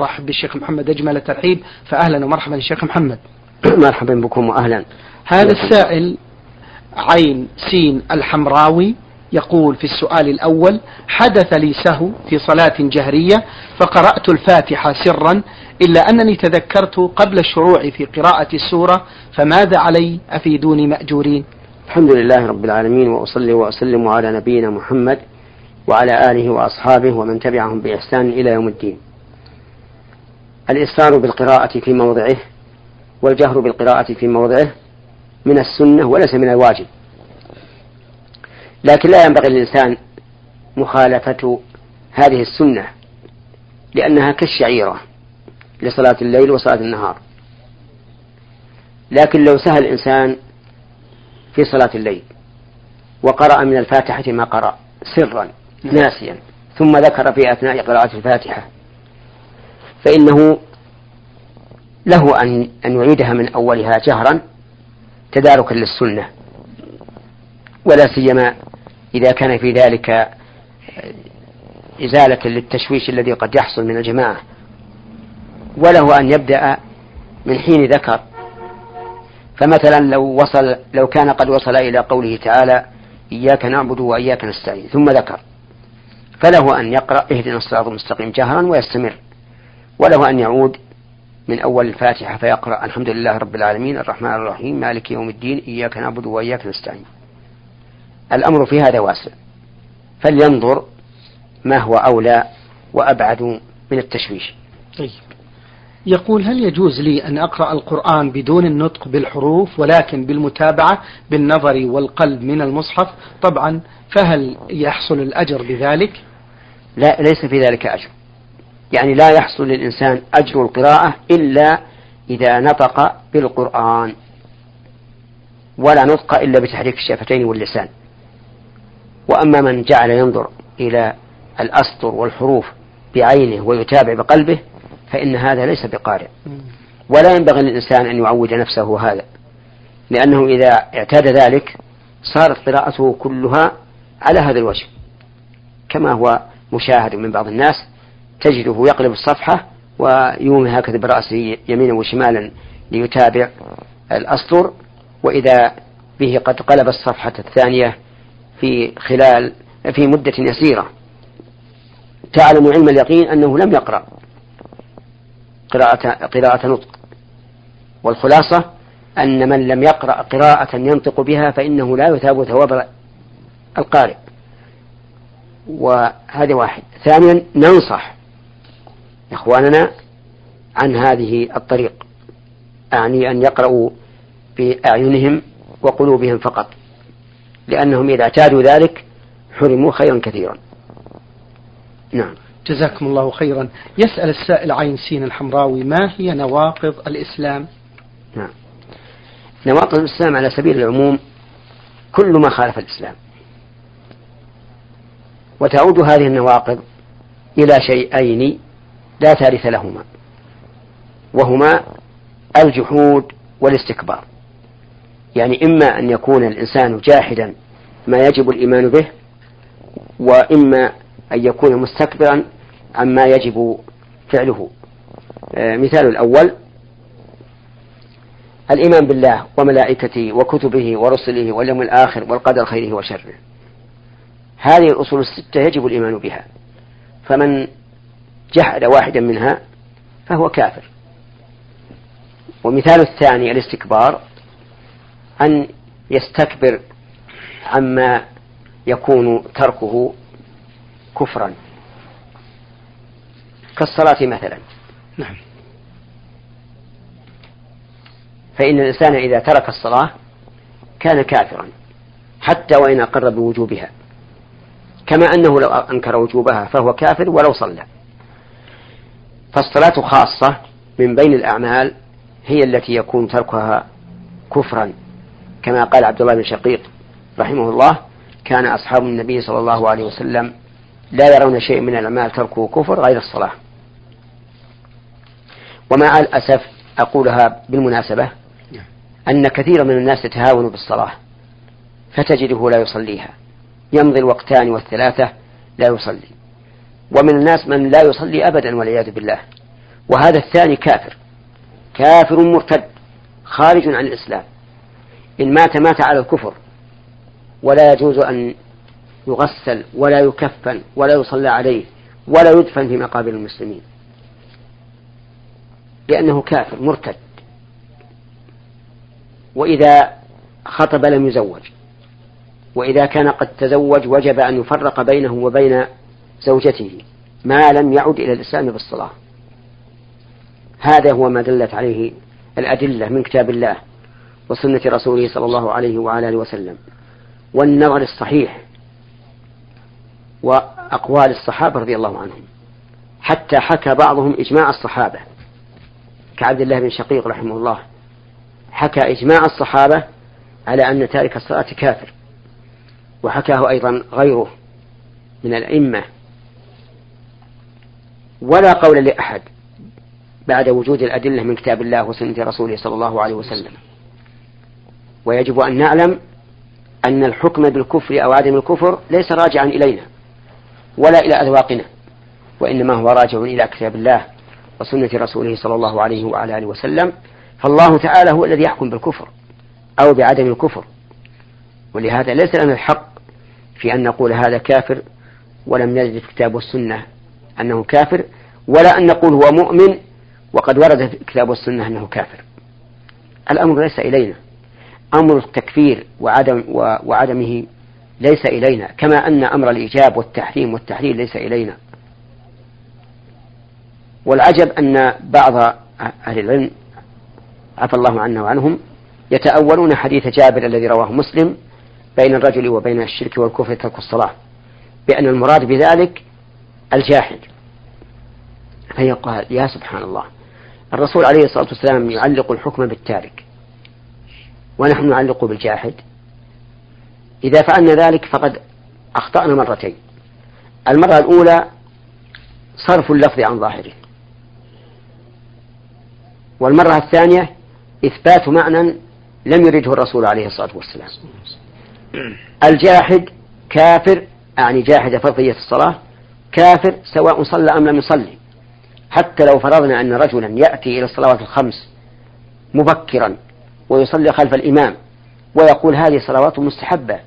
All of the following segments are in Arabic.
رحب بالشيخ محمد أجمل ترحيب فأهلا ومرحبا الشيخ محمد. مرحبا بكم وأهلا. هذا السائل عين سين الحمراوي يقول في السؤال الأول حدث لي سهو في صلاة جهرية فقرأت الفاتحة سرا إلا أنني تذكرت قبل الشروع في قراءة السورة فماذا علي؟ أفيدوني مأجورين. الحمد لله رب العالمين وأصلي وأسلم على نبينا محمد وعلى آله وأصحابه ومن تبعهم بإحسان إلى يوم الدين. الإصرار بالقراءة في موضعه والجهر بالقراءة في موضعه من السنة وليس من الواجب. لكن لا ينبغي للإنسان مخالفة هذه السنة لأنها كالشعيرة لصلاة الليل وصلاة النهار. لكن لو سهل الإنسان في صلاة الليل وقرأ من الفاتحة ما قرأ سرا ناسيا ثم ذكر في أثناء قراءة الفاتحة فإنه له أن أن يعيدها من أولها جهرا تداركا للسنة ولا سيما إذا كان في ذلك إزالة للتشويش الذي قد يحصل من الجماعة. وله أن يبدأ من حين ذكر. فمثلا لو وصل لو كان قد وصل إلى قوله تعالى إياك نعبد وإياك نستعين ثم ذكر فله أن يقرأ اهدنا الصراط المستقيم جهرا ويستمر. وله أن يعود من أول الفاتحة فيقرأ الحمد لله رب العالمين الرحمن الرحيم مالك يوم الدين إياك نعبد وإياك نستعين. الأمر في هذا واسع. فلينظر ما هو أولى وأبعد من التشويش. طيب. يقول هل يجوز لي أن أقرأ القرآن بدون النطق بالحروف ولكن بالمتابعة بالنظر والقلب من المصحف؟ طبعا فهل يحصل الأجر بذلك؟ لا ليس في ذلك أجر. يعني لا يحصل للإنسان أجر القراءة إلا إذا نطق بالقرآن ولا نطق إلا بتحريك الشفتين واللسان. وأما من جعل ينظر إلى الأسطر والحروف بعينه ويتابع بقلبه فإن هذا ليس بقارئ. ولا ينبغي للإنسان أن يعود نفسه هذا لأنه إذا اعتاد ذلك صارت قراءته كلها على هذا الوجه كما هو مشاهد من بعض الناس تجده يقلب الصفحة ويومي هكذا برأسه يمينا وشمالا ليتابع الأسطر وإذا به قد قلب الصفحة الثانية في خلال في مدة يسيرة. تعلم علم اليقين أنه لم يقرأ قراءة قراءة نطق. والخلاصة أن من لم يقرأ قراءة ينطق بها فإنه لا يثاب ثواب القارئ. وهذا واحد. ثانيا ننصح إخواننا عن هذه الطريق أعني أن يقرأوا بأعينهم وقلوبهم فقط لأنهم إذا اعتادوا ذلك حرموا خيرا كثيرا. نعم. جزاكم الله خيرا. يسأل السائل عين سين الحمراوي ما هي نواقض الإسلام؟ نعم. نواقض الإسلام على سبيل العموم كل ما خالف الإسلام. وتعود هذه النواقض إلى شيئين لا ثالث لهما وهما الجحود والاستكبار. يعني إما أن يكون الإنسان جاحدا ما يجب الإيمان به وإما أن يكون مستكبرا عما يجب فعله. آه، مثال الأول الإيمان بالله وملائكته وكتبه ورسله واليوم الآخر والقدر خيره وشره. هذه الأصول الستة يجب الإيمان بها. فمن جحد واحدا منها فهو كافر. ومثال الثاني الاستكبار أن يستكبر عما يكون تركه كفرا. كالصلاة مثلا. نعم. فإن الإنسان إذا ترك الصلاة كان كافرا حتى وإن أقر بوجوبها. كما أنه لو أنكر وجوبها فهو كافر ولو صلى. فالصلاة خاصة من بين الأعمال هي التي يكون تركها كفرا. كما قال عبد الله بن شقيق رحمه الله كان أصحاب النبي صلى الله عليه وسلم لا يرون شيء من الأعمال تركه كفر غير الصلاة. ومع الأسف أقولها بالمناسبة أن كثيرا من الناس يتهاون بالصلاة فتجده لا يصليها. يمضي الوقتان والثلاثة لا يصلي. ومن الناس من لا يصلي أبدا والعياذ بالله. وهذا الثاني كافر. كافر مرتد خارج عن الإسلام. إن مات مات على الكفر. ولا يجوز أن يغسل ولا يكفن ولا يصلى عليه ولا يدفن في مقابر المسلمين. لأنه كافر مرتد. وإذا خطب لم يزوج. وإذا كان قد تزوج وجب أن يفرق بينه وبين زوجته ما لم يعد إلى الإسلام بالصلاة. هذا هو ما دلت عليه الأدلة من كتاب الله وسنة رسوله صلى الله عليه وعلى آله وسلم والنظر الصحيح وأقوال الصحابة رضي الله عنهم. حتى حكى بعضهم إجماع الصحابة كعبد الله بن شقيق رحمه الله حكى إجماع الصحابة على أن تارك الصلاة كافر وحكاه أيضا غيره من الأئمة ولا قول لأحد بعد وجود الأدلة من كتاب الله وسنة رسوله صلى الله عليه وسلم. ويجب أن نعلم أن الحكم بالكفر أو عدم الكفر ليس راجعا إلينا ولا إلى أذواقنا وإنما هو راجع إلى كتاب الله وسنة رسوله صلى الله عليه وعلى آله وسلم. فالله تعالى هو الذي يحكم بالكفر أو بعدم الكفر. ولهذا ليس لنا الحق في أن نقول هذا كافر ولم في الكتاب والسنة أنه كافر ولا أن نقول هو مؤمن وقد ورد في الكتاب والسنة أنه كافر. الأمر ليس إلينا. أمر التكفير وعدم وعدمه ليس إلينا. كما أن أمر الإيجاب والتحريم والتحليل ليس إلينا. والعجب أن بعض أهل العلم عفى الله عنا وعنهم يتأولون حديث جابر الذي رواه مسلم بين الرجل وبين الشرك والكفر ترك الصلاة بأن المراد بذلك الجاحد فيقال يا سبحان الله الرسول عليه الصلاة والسلام يعلق الحكم بالتارك ونحن نعلق بالجاحد إذا فعلنا ذلك فقد أخطأنا مرتين. المرة الأولى صرف اللفظ عن ظاهره. والمرة الثانية إثبات معنى لم يرده الرسول عليه الصلاة والسلام. الجاحد كافر يعني جاحد فرضية الصلاة كافر سواء صلى أم لم يصلي. حتى لو فرضنا أن رجلا يأتي إلى الصلوات الخمس مبكرا ويصلي خلف الإمام ويقول هذه صلوات مستحبة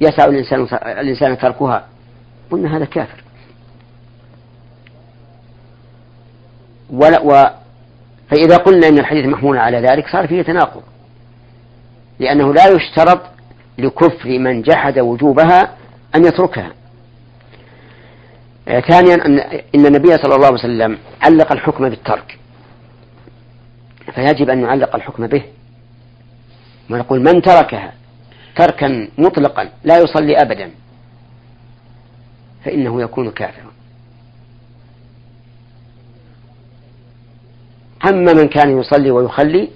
يسع الإنسان الإنسان تركها قلنا هذا كافر. ولا و فإذا قلنا أن الحديث محمول على ذلك صار فيه تناقض لأنه لا يشترط لكفر من جحد وجوبها أن يتركها. ثانيا أن إن النبي صلى الله عليه وسلم علق الحكم بالترك. فيجب أن نعلق الحكم به. ونقول من تركها تركا مطلقا لا يصلي أبدا فإنه يكون كافرا. أما من كان يصلي ويخلي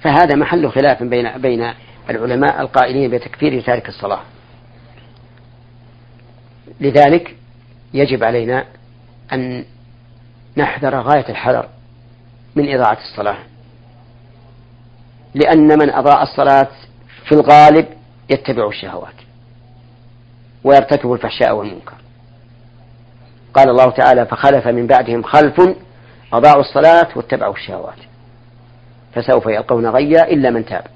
فهذا محل خلاف بين بين العلماء القائلين بتكفير تارك الصلاة. لذلك يجب علينا أن نحذر غاية الحذر من إضاعة الصلاة. لأن من أضاع الصلاة في الغالب يتبع الشهوات ويرتكب الفحشاء والمنكر. قال الله تعالى فخلف من بعدهم خلف أضاعوا الصلاة واتبعوا الشهوات. فسوف يلقون غيا إلا من تاب.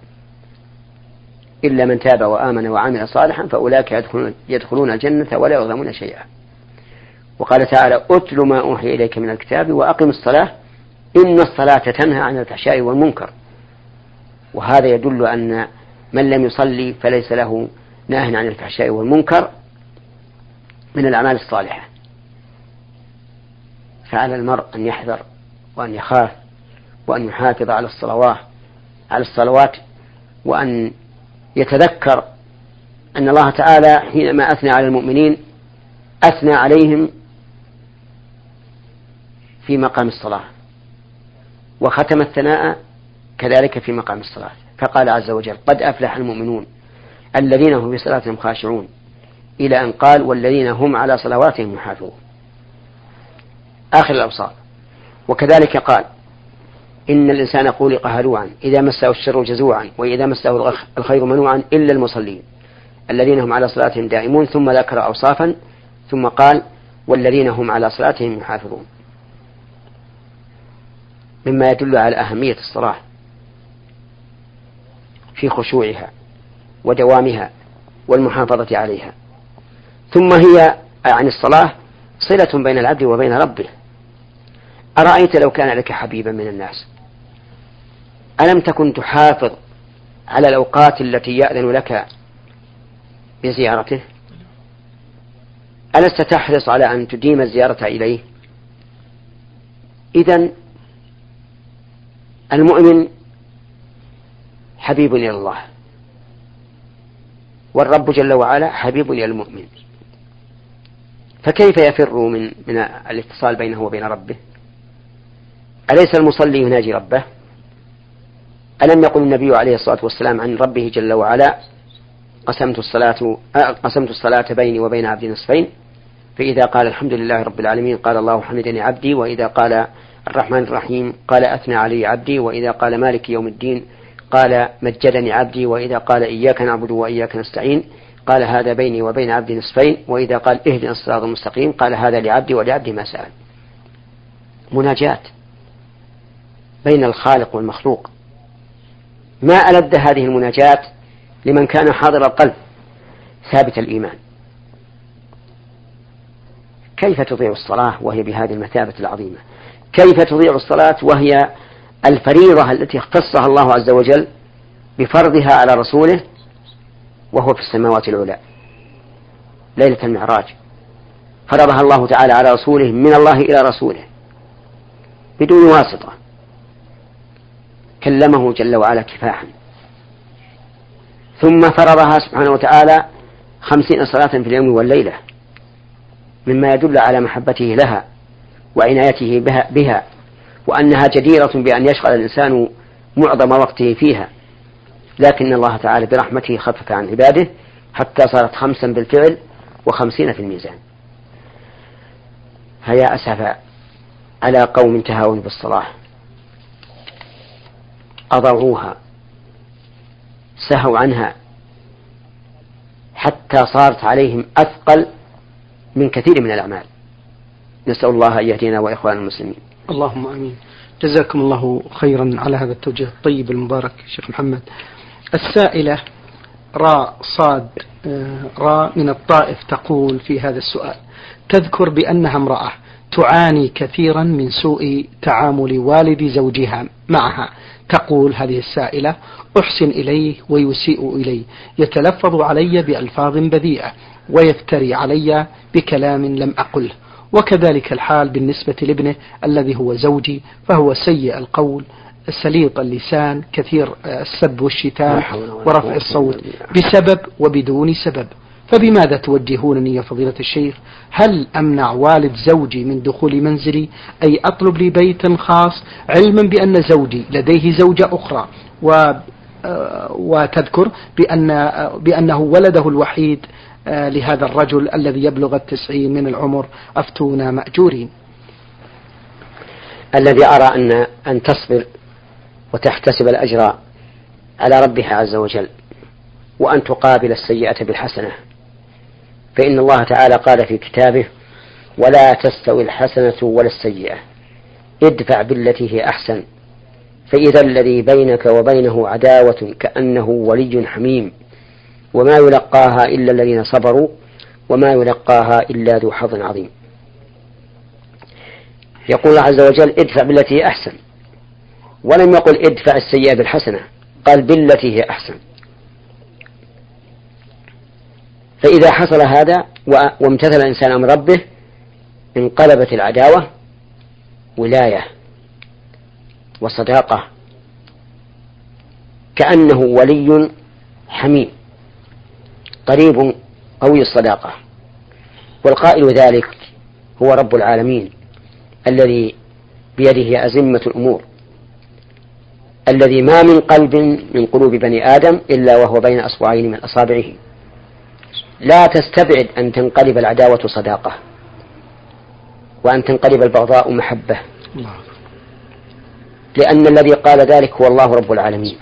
إلا من تاب وآمن وعمل صالحا فأولئك يدخلون, يدخلون الجنة ولا يظلمون شيئا. وقال تعالى أتل ما أوحي إليك من الكتاب وأقم الصلاة إن الصلاة تنهى عن الفحشاء والمنكر. وهذا يدل أن من لم يصلي فليس له ناه عن الفحشاء والمنكر من الأعمال الصالحة. فعلى المرء أن يحذر وأن يخاف وأن يحافظ على الصلوات على الصلوات وأن يتذكر أن الله تعالى حينما أثنى على المؤمنين أثنى عليهم في مقام الصلاة. وختم الثناء كذلك في مقام الصلاة. فقال عز وجل قد أفلح المؤمنون الذين هم في صلاتهم خاشعون إلى أن قال والذين هم على صلواتهم يحافظون آخر الأوصاف. وكذلك قال إن الإنسان خلق هلوعا إذا مسه الشر جزوعا وإذا مسه الخير منوعا إلا المصلين الذين هم على صلاتهم دائمون ثم ذكر أوصافا ثم قال والذين هم على صلاتهم يحافظون مما يدل على أهمية الصلاة في خشوعها ودوامها والمحافظة عليها. ثم هي عن الصلاة صلة بين العبد وبين ربه. أرأيت لو كان لك حبيبا من الناس؟ ألم تكن تحافظ على الأوقات التي يأذن لك بزيارته؟ ألست تحرص على أن تديم الزيارة إليه؟ إذا المؤمن حبيب إلى الله والرب جل وعلا حبيب إلى المؤمن. فكيف يفر من من الاتصال بينه وبين ربه؟ أليس المصلي يناجي ربه؟ ألم يقل النبي عليه الصلاة والسلام عن ربه جل وعلا قسمت الصلاة قسمت الصلاة بيني وبين عبدي نصفين فإذا قال الحمد لله رب العالمين قال الله حمدني عبدي وإذا قال الرحمن الرحيم قال أثنى علي عبدي وإذا قال مالك يوم الدين قال مجدني عبدي وإذا قال إياك نعبد وإياك نستعين قال هذا بيني وبين عبدي نصفين وإذا قال اهدنا الصراط المستقيم قال هذا لعبدي ولعبدي ما سأل. مناجاة بين الخالق والمخلوق. ما ألد هذه المناجاة لمن كان حاضر القلب ثابت الإيمان؟ كيف تضيع الصلاة وهي بهذه المثابة العظيمة؟ كيف تضيع الصلاة وهي الفريضة التي اختصها الله عز وجل بفرضها على رسوله وهو في السماوات العلى ليلة المعراج. فرضها الله تعالى على رسوله من الله إلى رسوله بدون واسطة. كلمه جل وعلا كفاحا. ثم فرضها سبحانه وتعالى خمسين صلاة في اليوم والليلة مما يدل على محبته لها. وعنايته بها, بها؟ وأنها جديرة بأن يشغل الإنسان معظم وقته فيها. لكن الله تعالى برحمته خفف عن عباده حتى صارت خمسا بالفعل وخمسين في الميزان. هيا أسف على قوم تهاون بالصلاة. أضعوها. سهوا عنها. حتى صارت عليهم أثقل من كثير من الأعمال. نسأل الله أن يهدينا وإخوان المسلمين اللهم آمين. جزاكم الله خيرا على هذا التوجيه الطيب المبارك شيخ محمد. السائلة راء صاد آه، راء من الطائف تقول في هذا السؤال تذكر بأنها امرأة تعاني كثيرا من سوء تعامل والد زوجها معها تقول هذه السائلة أحسن إليه ويسيء الي يتلفظ علي بألفاظ بذيئة ويفتري علي بكلام لم أقله وكذلك الحال بالنسبة لابنه الذي هو زوجي فهو سيء القول سليط اللسان كثير السب والشتام ورفع الصوت بسبب وبدون سبب. فبماذا توجهونني يا فضيلة الشيخ؟ هل أمنع والد زوجي من دخول منزلي؟ أي أطلب لي بيتا خاص علما بأن زوجي لديه زوجة أخرى؟ و وتذكر بأن بأنه ولده الوحيد آه، لهذا الرجل الذي يبلغ التسعين من العمر أفتونا مأجورين. الذي أرى أن أن تصبر وتحتسب الأجر على ربها عز وجل وأن تقابل السيئة بالحسنة. فإن الله تعالى قال في كتابه ولا تستوي الحسنة ولا السيئة ادفع بالتي هي أحسن فإذا الذي بينك وبينه عداوة كأنه ولي حميم. وما يلقاها إلا الذين صبروا وما يلقاها إلا ذو حظ عظيم. يقول الله عز وجل ادفع بالتي هي أحسن. ولم يقل ادفع السيئة بالحسنة قال بالتي هي أحسن. فإذا حصل هذا وامتثل الإنسان أمر ربه انقلبت العداوة ولاية وصداقة كأنه ولي حميم. قريب قوي الصداقة. والقائل ذلك هو رب العالمين الذي بيده أزمة الأمور الذي ما من قلب من قلوب بني آدم إلا وهو بين أصبعين من أصابعه. لا تستبعد أن تنقلب العداوة صداقة وأن تنقلب البغضاء محبة. لأن الذي قال ذلك هو الله رب العالمين.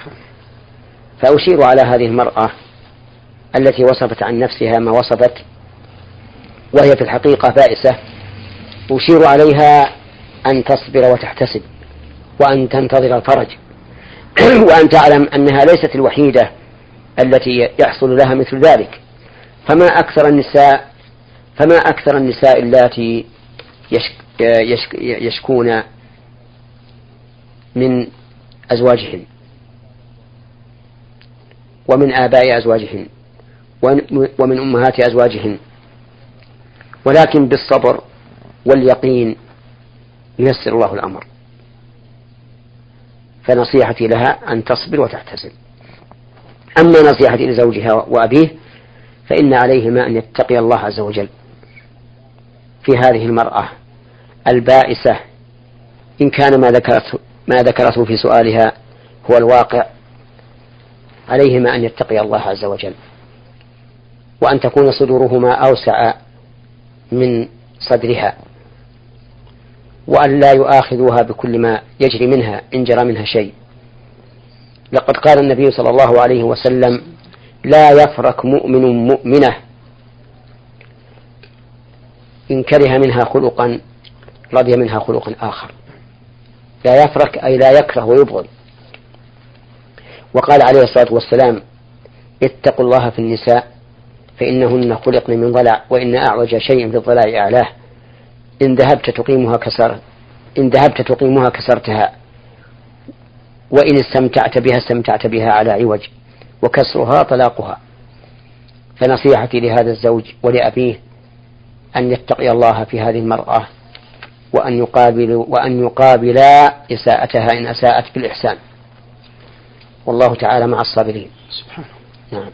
فأشير على هذه المرأة التي وصفت عن نفسها ما وصفت وهي في الحقيقة بائسة. أشير عليها أن تصبر وتحتسب وأن تنتظر الفرج. وأن تعلم أنها ليست الوحيدة التي يحصل لها مثل ذلك. فما أكثر النساء فما أكثر النساء اللاتي يشك يشك يشكون من أزواجهن ومن آباء أزواجهن. ومن أمهات أزواجهن. ولكن بالصبر واليقين ييسر الله الأمر. فنصيحتي لها أن تصبر وتحتسب أما نصيحتي لزوجها وأبيه فإن عليهما أن يتقي الله عز وجل. في هذه المرأة البائسة إن كان ما ذكرته ما ذكرته في سؤالها هو الواقع عليهما أن يتقي الله عز وجل. وأن تكون صدورهما أوسع من صدرها وأن لا يؤاخذوها بكل ما يجري منها إن جرى منها شيء. لقد قال النبي صلى الله عليه وسلم لا يفرك مؤمن مؤمنة إن كره منها خلقا رضي منها خلقا آخر. لا يفرك أي لا يكره ويبغض. وقال عليه الصلاة والسلام اتقوا الله في النساء فإنهن خلقن من ضلع وإن أعوج شيء في الضلع أعلاه. إن ذهبت تقيمها كسر إن ذهبت تقيمها كسرتها وإن استمتعت بها استمتعت بها على عوج وكسرها طلاقها. فنصيحتي لهذا الزوج ولأبيه أن يتقي الله في هذه المرأة وأن يقابل وأن يقابلا إساءتها إن أساءت بالإحسان. والله تعالى مع الصابرين. سبحانه نعم.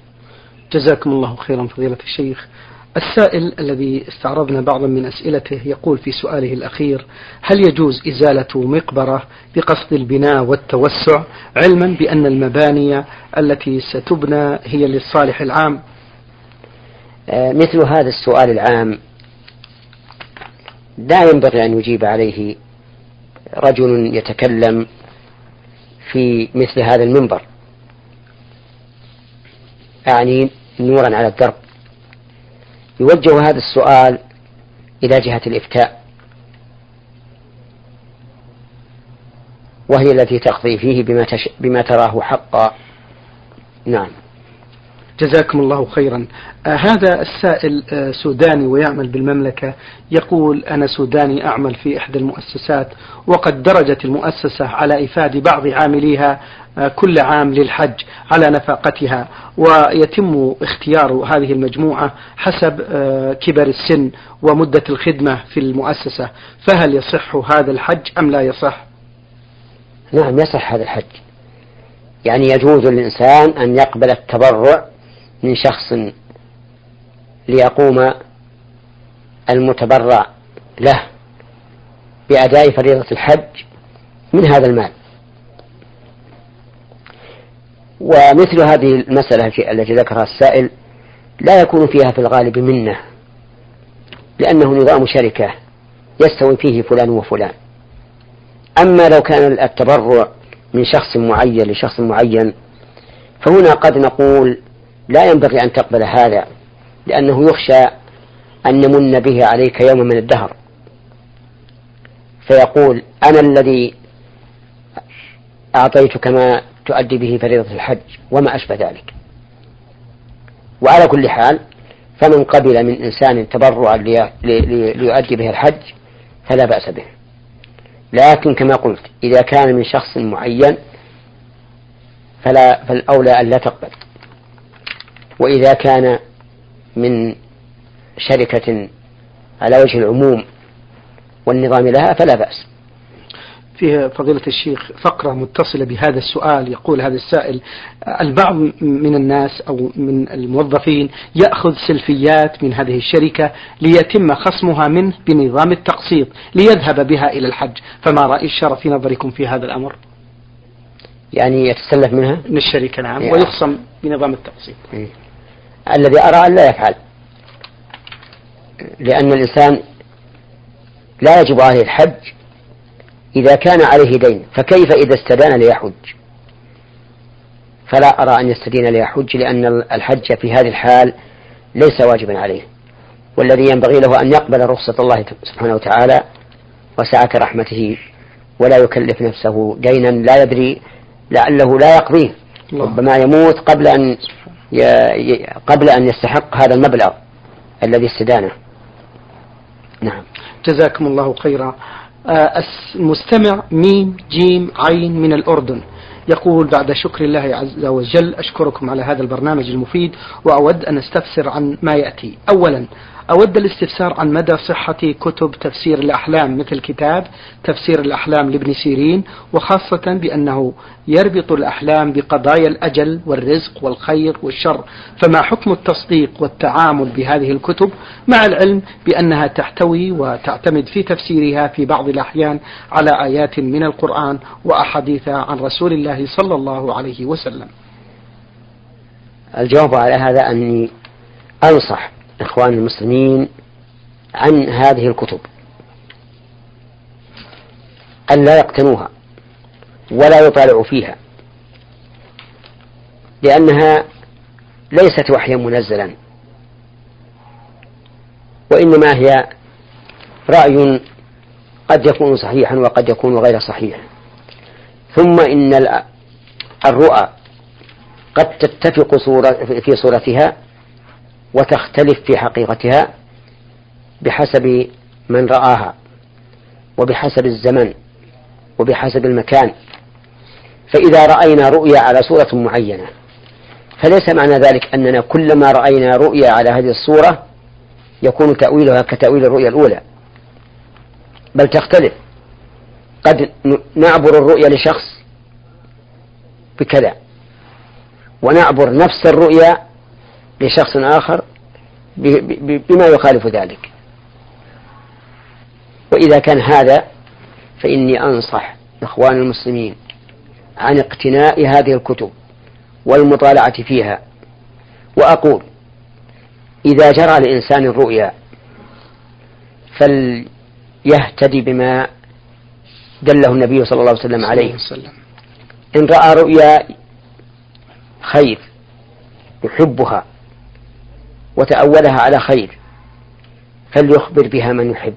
جزاكم الله خيرا فضيلة الشيخ. السائل الذي استعرضنا بعضا من أسئلته يقول في سؤاله الأخير هل يجوز إزالة مقبرة بقصد البناء والتوسع علما بأن المباني التي ستبنى هي للصالح العام؟ آه، مثل هذا السؤال العام لا ينبغي أن يجيب عليه رجل يتكلم في مثل هذا المنبر. أعني نورا على الدرب. يوجه هذا السؤال إلى جهة الإفتاء. وهي التي تقضي فيه بما, تش... بما تراه حقا. نعم. جزاكم الله خيرا. آه هذا السائل آه سوداني ويعمل بالمملكة. يقول أنا سوداني أعمل في إحدى المؤسسات وقد درجت المؤسسة على إفاد بعض عامليها آه كل عام للحج على نفقتها ويتم اختيار هذه المجموعة حسب كبر السن ومدة الخدمة في المؤسسة. فهل يصح هذا الحج أم لا يصح؟ نعم يصح هذا الحج. يعني يجوز للإنسان أن يقبل التبرع من شخص ليقوم المتبرع له بأداء فريضة الحج من هذا المال. ومثل هذه المسألة التي ذكرها السائل لا يكون فيها في الغالب منة لأنه نظام شركة يستوي فيه فلان وفلان. أما لو كان التبرع من شخص معين لشخص معين فهنا قد نقول لا ينبغي أن تقبل هذا لأنه يخشى أن نمن به عليك يوم من الدهر. فيقول أنا الذي أعطيتك ما تؤدي به فريضة الحج وما أشبه ذلك. وعلى كل حال فمن قبل من إنسان تبرعا ليؤدي به الحج فلا بأس به. لكن كما قلت إذا كان من شخص معين فلا فالأولى أن لا تقبل. وإذا كان من شركة على وجه العموم والنظام لها فلا بأس. فيها فضيلة الشيخ فقرة متصلة بهذا السؤال يقول هذا السائل البعض من الناس أو من الموظفين يأخذ سلفيات من هذه الشركة ليتم خصمها منه بنظام التقسيط ليذهب بها إلى الحج. فما رأي الشرع في نظركم في هذا الأمر؟ يعني يتسلف منها؟ من الشركة نعم يعني ويخصم بنظام التقسيط. إيه. الذي أرى أن لا يفعل. لأن الإنسان لا يجب عليه الحج إذا كان عليه دين. فكيف إذا استدان ليحج؟ فلا أرى أن يستدين ليحج لأن الحج في هذه الحال ليس واجبا عليه. والذي ينبغي له أن يقبل رخصة الله سبحانه وتعالى وسعة رحمته ولا يكلف نفسه دينا لا يدري لعله لا يقضيه. ربما يموت قبل أن. قبل أن يستحق هذا المبلغ الذي استدانه. نعم. جزاكم الله خيرا. آه، المستمع ميم جيم عين من الأردن. يقول بعد شكر الله عز وجل أشكركم على هذا البرنامج المفيد وأود أن أستفسر عن ما يأتي. أولا أود الاستفسار عن مدى صحة كتب تفسير الأحلام مثل كتاب تفسير الأحلام لابن سيرين وخاصة بأنه يربط الأحلام بقضايا الأجل والرزق والخير والشر. فما حكم التصديق والتعامل بهذه الكتب مع العلم بأنها تحتوي وتعتمد في تفسيرها في بعض الأحيان على آيات من القرآن وأحاديث عن رسول الله صلى الله عليه وسلم؟ الجواب على هذا أني أنصح إخوان المسلمين عن هذه الكتب أن لا يقتنوها ولا يطالعوا فيها لأنها ليست وحيا منزلا وإنما هي رأي قد يكون صحيحا وقد يكون غير صحيح. ثم إن الرؤى قد تتفق صورة في صورتها وتختلف في حقيقتها بحسب من رآها وبحسب الزمن وبحسب المكان. فإذا رأينا رؤيا على صورة معينة فليس معنى ذلك أننا كلما رأينا رؤيا على هذه الصورة يكون تأويلها كتأويل الرؤيا الأولى. بل تختلف. قد نعبر الرؤيا لشخص بكذا ونعبر نفس الرؤيا لشخص آخر بما يخالف ذلك. وإذا كان هذا فإني أنصح إخوان المسلمين عن اقتناء هذه الكتب والمطالعة فيها. وأقول إذا جرى لإنسان الرؤيا فليهتدي بما دله النبي صلى الله عليه وسلم عليه. إن رأى رؤيا خير يحبها وتأولها على خير. فليخبر بها من يحب.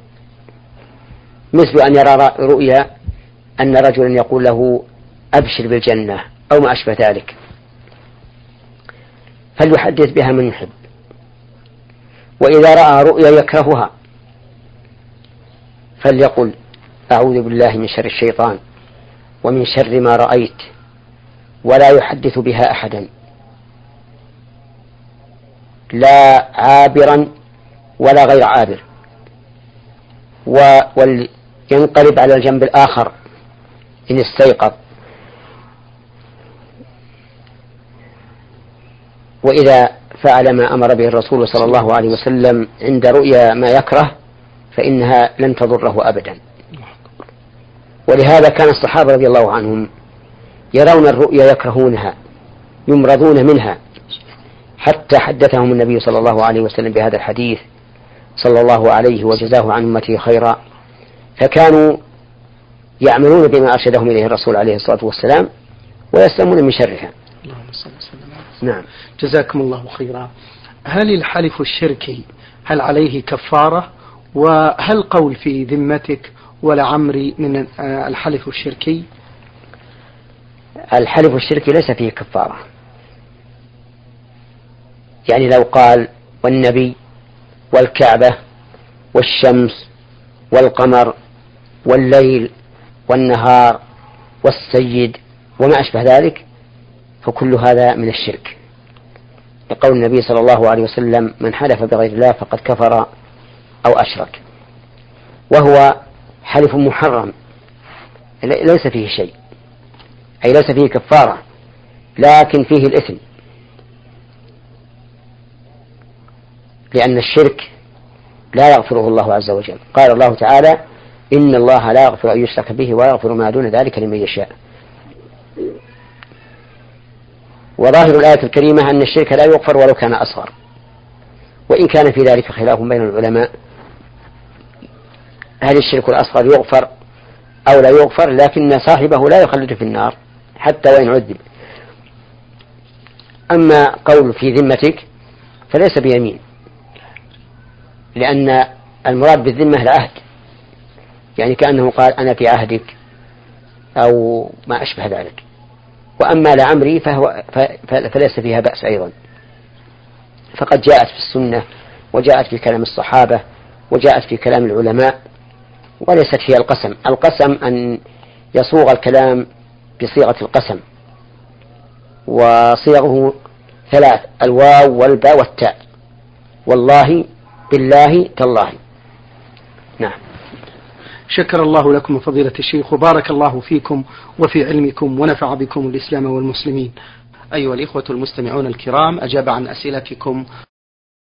مثل أن يرى رؤيا أن رجلا يقول له أبشر بالجنة أو ما أشبه ذلك. فليحدث بها من يحب. وإذا رأى رؤيا يكرهها فليقل أعوذ بالله من شر الشيطان ومن شر ما رأيت ولا يحدث بها أحدا. لا عابرا ولا غير عابر. ولينقلب على الجنب الآخر إن استيقظ. وإذا فعل ما أمر به الرسول صلى الله عليه وسلم عند رؤيا ما يكره فإنها لن تضره أبدا. ولهذا كان الصحابة رضي الله عنهم يرون الرؤيا يكرهونها يمرضون منها. حتى حدثهم النبي صلى الله عليه وسلم بهذا الحديث صلى الله عليه وجزاه عن أمته خيرا. فكانوا يعملون بما أرشدهم إليه الرسول عليه الصلاة والسلام ويسلمون من شرها. اللهم صل وسلم نعم. جزاكم الله خيرا. هل الحلف الشركي هل عليه كفارة؟ وهل قول في ذمتك ولعمري من الحلف الشركي؟ الحلف الشركي ليس فيه كفارة. يعني لو قال والنبي والكعبة والشمس والقمر والليل والنهار والسيد وما أشبه ذلك فكل هذا من الشرك. لقول النبي صلى الله عليه وسلم من حلف بغير الله فقد كفر أو أشرك. وهو حلف محرم ليس فيه شيء أي ليس فيه كفارة لكن فيه الإثم. لأن الشرك لا يغفره الله عز وجل. قال الله تعالى إن الله لا يغفر أن يشرك به ويغفر ما دون ذلك لمن يشاء. وظاهر الآية الكريمة أن الشرك لا يغفر ولو كان أصغر. وإن كان في ذلك خلاف بين العلماء. هل الشرك الأصغر يغفر أو لا يغفر؟ لكن صاحبه لا يخلد في النار حتى وإن عذب. أما قول في ذمتك فليس بيمين. لأن المراد بالذمة العهد يعني كأنه قال أنا في عهدك أو ما أشبه ذلك. وأما لعمري فهو فليس فيها بأس أيضا. فقد جاءت في السنة وجاءت في كلام الصحابة وجاءت في كلام العلماء وليست هي القسم. القسم أن يصوغ الكلام بصيغة القسم. وصيغه ثلاث الواو والباء والتاء. والله بالله تالله. نعم. شكر الله لكم فضيلة الشيخ وبارك الله فيكم وفي علمكم ونفع بكم الإسلام والمسلمين. أيها الإخوة المستمعون الكرام أجاب عن أسئلتكم